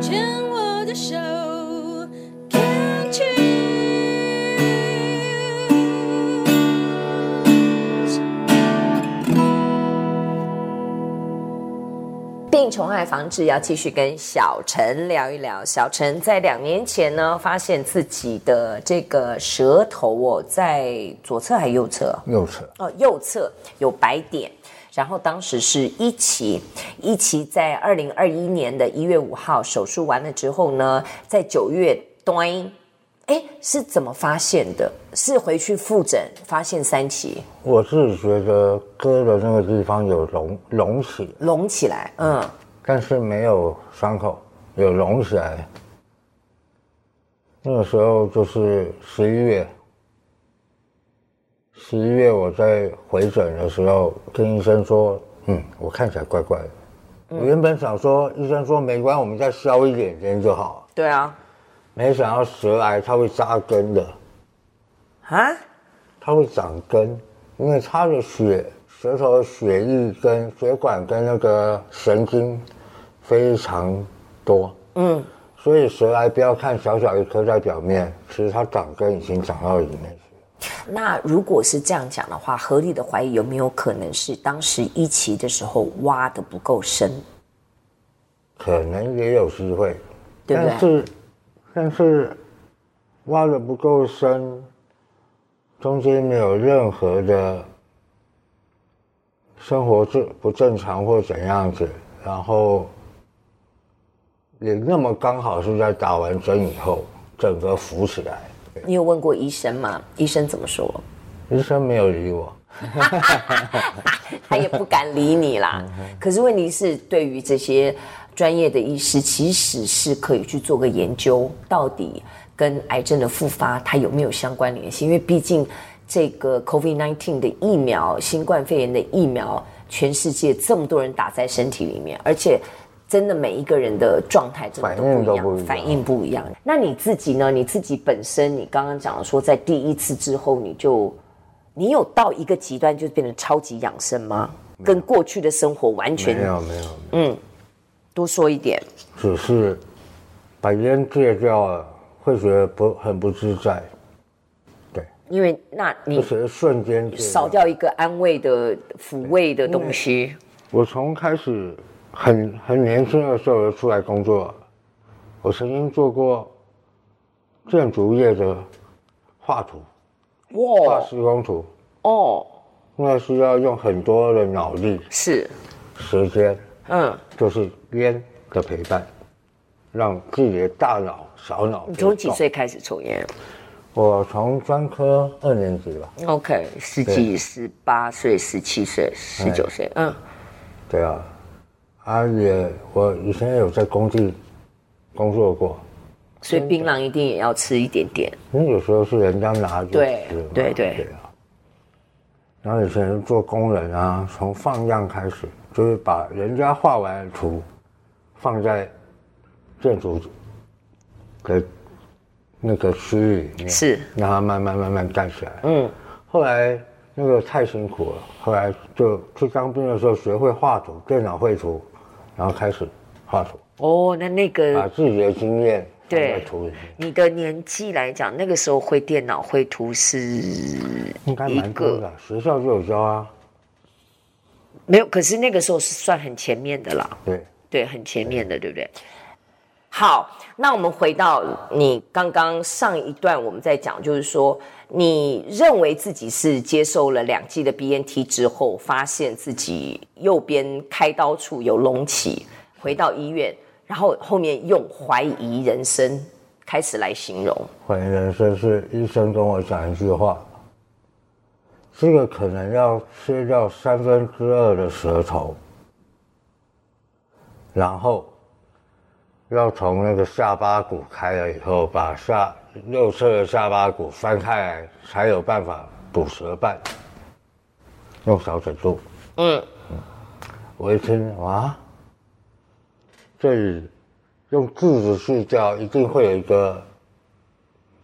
牵我的手病虫害防治要继续跟小陈聊一聊。小陈在两年前呢，发现自己的这个舌头哦，在左侧还是右侧？右侧哦，右侧有白点。然后当时是一期，一期在二零二一年的一月五号手术完了之后呢，在九月端，哎，是怎么发现的？是回去复诊发现三期？我是觉得割的那个地方有隆隆起，隆起来，嗯，但是没有伤口，有隆起来。那个时候就是十一月。十一月我在回诊的时候，听医生说：“嗯，我看起来怪怪的。嗯”我原本想说，医生说没关系，我们再消一点点就好。对啊，没想到舌癌它会扎根的。啊？它会长根，因为它的血、舌头的血液跟血管跟那个神经非常多。嗯，所以舌癌不要看小小一颗在表面，其实它长根已经长到里面。那如果是这样讲的话，合理的怀疑有没有可能是当时一期的时候挖的不够深？可能也有机会，对不对？但是，但是挖的不够深，中间没有任何的生活正不正常或怎样子，然后也那么刚好是在打完针以后，整个浮起来。你有问过医生吗？医生怎么说？医生没有理我，他也不敢理你啦。可是问题是，对于这些专业的医师，其实是可以去做个研究，到底跟癌症的复发它有没有相关联系？因为毕竟这个 COVID-19 的疫苗，新冠肺炎的疫苗，全世界这么多人打在身体里面，而且。真的每一个人的状态真的都不一样，反应不一样。那你自己呢？你自己本身，你刚刚讲了说，在第一次之后，你就你有到一个极端，就变成超级养生吗？跟过去的生活完全没有没有。嗯，多说一点。只是把烟戒掉了，会觉得不很不自在。对，因为那你是瞬间少掉一个安慰的抚慰的东西。我从开始。很很年轻的时候就出来工作，我曾经做过建筑业的画图，哇，画施工图，哦，那需要用很多的脑力，是，时间，嗯，就是烟的陪伴，让自己的大脑、小脑。你从几岁开始抽烟？我从专科二年级吧。OK，十几、十八岁、十七岁、十九岁，嗯，对啊。啊也，我以前有在工地工作过，所以槟榔一定也要吃一点点。因为有时候是人家拿着对对对，对啊。然后以前做工人啊，从放样开始，就是把人家画完的图放在建筑的那个区域里面，是让它慢慢慢慢盖起来。嗯，后来那个太辛苦了，后来就去当兵的时候学会画图，电脑绘图。然后开始画图哦，那那个把自己的经验对图。你的年纪来讲，那个时候会电脑会图是应该蛮多的，学校就有教啊。没有，可是那个时候是算很前面的啦。对对，很前面的，对不对？好，那我们回到你刚刚上一段，我们在讲，就是说。你认为自己是接受了两剂的 BNT 之后，发现自己右边开刀处有隆起，回到医院，然后后面用怀疑人生开始来形容。怀疑人生是医生跟我讲一句话，这个可能要切掉三分之二的舌头，然后要从那个下巴骨开了以后，把下。右侧的下巴骨翻开来，才有办法补舌瓣，用小指肚。嗯嗯，我一听哇，这里用智子去掉，一定会有一个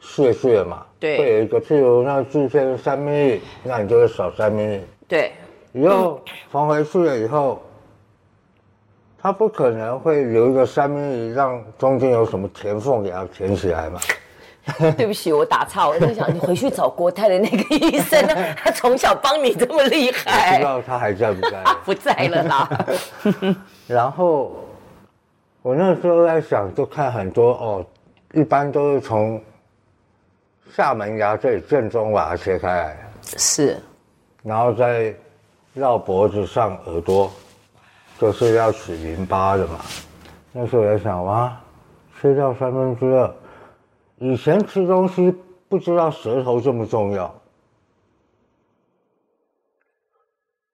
屑屑嘛？对，会有一个，譬如那巨片三毫米，那你就会少三毫米。对，以后缝回去了以后，他不可能会留一个三明治，让中间有什么填缝给他填起来嘛。对不起，我打岔，我在想你回去找国泰的那个医生呢，他从小帮你这么厉害。不知道他还在不在？不在了啦。然后我那时候在想，就看很多哦，一般都是从下门牙这里正中把它切开来，是，然后再绕脖子上耳朵，就是要取淋巴的嘛。那时候我在想，哇，切掉三分之二。以前吃东西不知道舌头这么重要，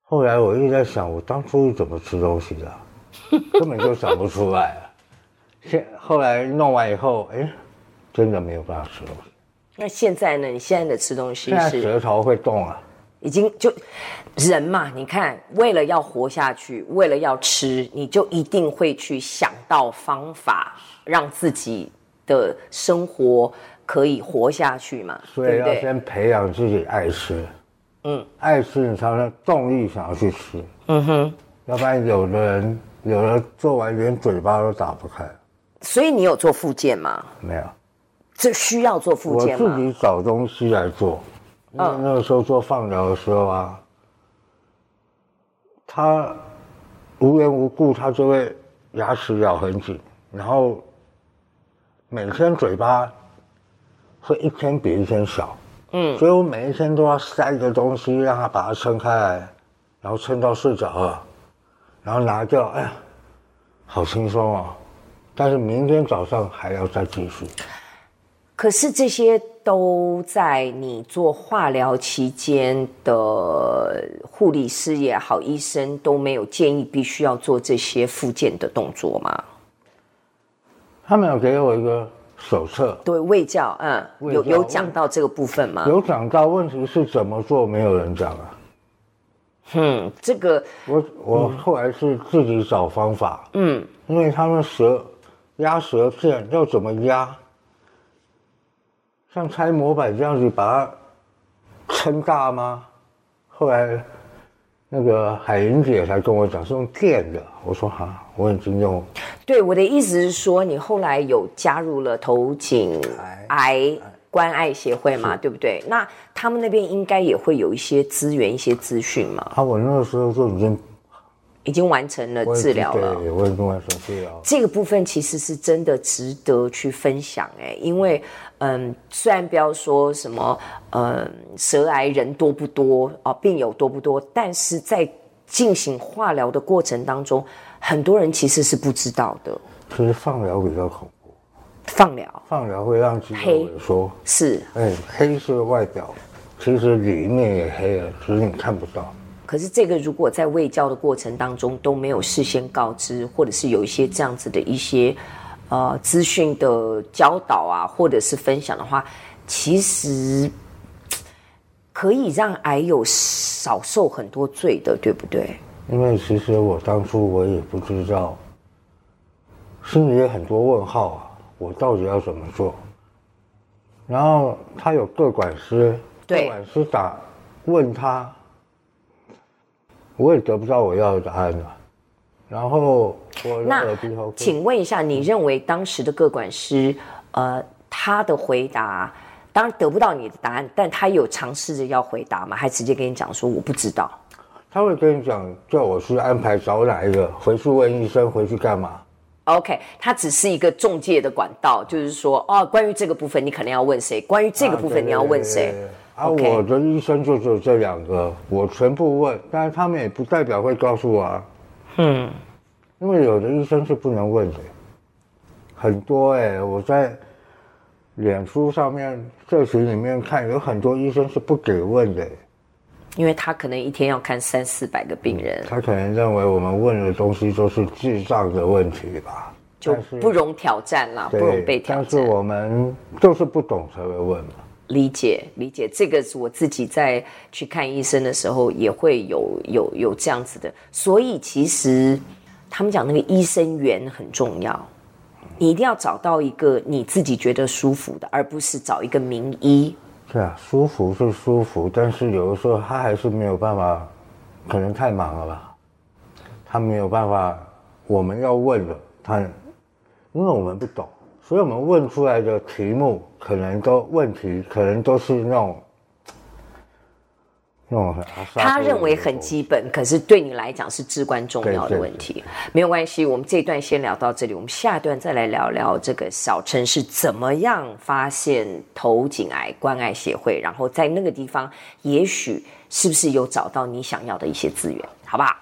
后来我一直在想，我当初是怎么吃东西的，根本就想不出来了。现后来弄完以后，哎，真的没有办法吃东西。那现在呢？你现在的吃东西是？现在舌头会动啊，已经就人嘛，你看，为了要活下去，为了要吃，你就一定会去想到方法让自己。的生活可以活下去嘛？所以要先培养自己爱吃，嗯，爱吃你才能动力想要去吃，嗯哼，要不然有的人有的做完连嘴巴都打不开。所以你有做复健吗？没有，这需要做复健吗？我自己找东西来做，因为那个时候做放疗的时候啊，他无缘无故他就会牙齿咬很紧，然后。每天嘴巴会一天比一天小，嗯，所以我每一天都要塞一个东西，让他把它撑开来，然后撑到睡着了，然后拿掉，哎呀，好轻松哦。但是明天早上还要再继续。可是这些都在你做化疗期间的护理师也好，医生都没有建议必须要做这些复健的动作吗？他们有给我一个手册，对，卫教，嗯，教有有讲到这个部分吗？有讲到，问题是怎么做，没有人讲啊。嗯，这个我我后来是自己找方法，嗯，因为他们舌压舌片要怎么压，像拆模板这样子把它撑大吗？后来。那个海玲姐才跟我讲是用电的，我说哈，我已经用。对，我的意思是说，你后来有加入了头颈癌关爱协会嘛，对不对？那他们那边应该也会有一些资源、一些资讯嘛。啊，我那个时候就已经已经完成了治疗了，对，我已经完成治疗。这个部分其实是真的值得去分享哎，因为。嗯，虽然不要说什么，嗯，舌癌人多不多啊，病友多不多，但是在进行化疗的过程当中，很多人其实是不知道的。其实放疗比较恐怖。放疗？放疗会让肌肉萎缩。是。哎，黑是外表，其实里面也黑了，只是你看不到。可是这个如果在卫教的过程当中都没有事先告知，或者是有一些这样子的一些。呃，资讯的教导啊，或者是分享的话，其实可以让癌友少受很多罪的，对不对？因为其实我当初我也不知道，心里有很多问号啊，我到底要怎么做？然后他有个管师，对，个管师打问他，我也得不到我要的答案了。然后我那请问一下，你认为当时的各管师，呃，他的回答当然得不到你的答案，但他有尝试着要回答吗？还直接跟你讲说我不知道？他会跟你讲，叫我去安排找哪一个，回去问医生，回去干嘛？OK，他只是一个中介的管道，就是说，哦，关于这个部分你可能要问谁？关于这个部分你要问谁？啊，我的医生就只有这两个，我全部问，但是他们也不代表会告诉我啊。嗯，因为有的医生是不能问的，很多哎、欸，我在脸书上面、社群里面看，有很多医生是不给问的，因为他可能一天要看三四百个病人，他可能认为我们问的东西都是智障的问题吧，就不容挑战啦，不容被挑战。但是我们就是不懂才会问嘛。理解理解，这个是我自己在去看医生的时候也会有有有这样子的，所以其实他们讲那个医生缘很重要，你一定要找到一个你自己觉得舒服的，而不是找一个名医。对啊，舒服是舒服，但是有的时候他还是没有办法，可能太忙了吧，他没有办法我们要问的，他，因为我们不懂，所以我们问出来的题目可能都问题，可能都是那种。他认为很基本，可是对你来讲是至关重要的问题。没有关系，我们这一段先聊到这里，我们下一段再来聊聊这个小陈是怎么样发现头颈癌关爱协会，然后在那个地方，也许是不是有找到你想要的一些资源，好不好？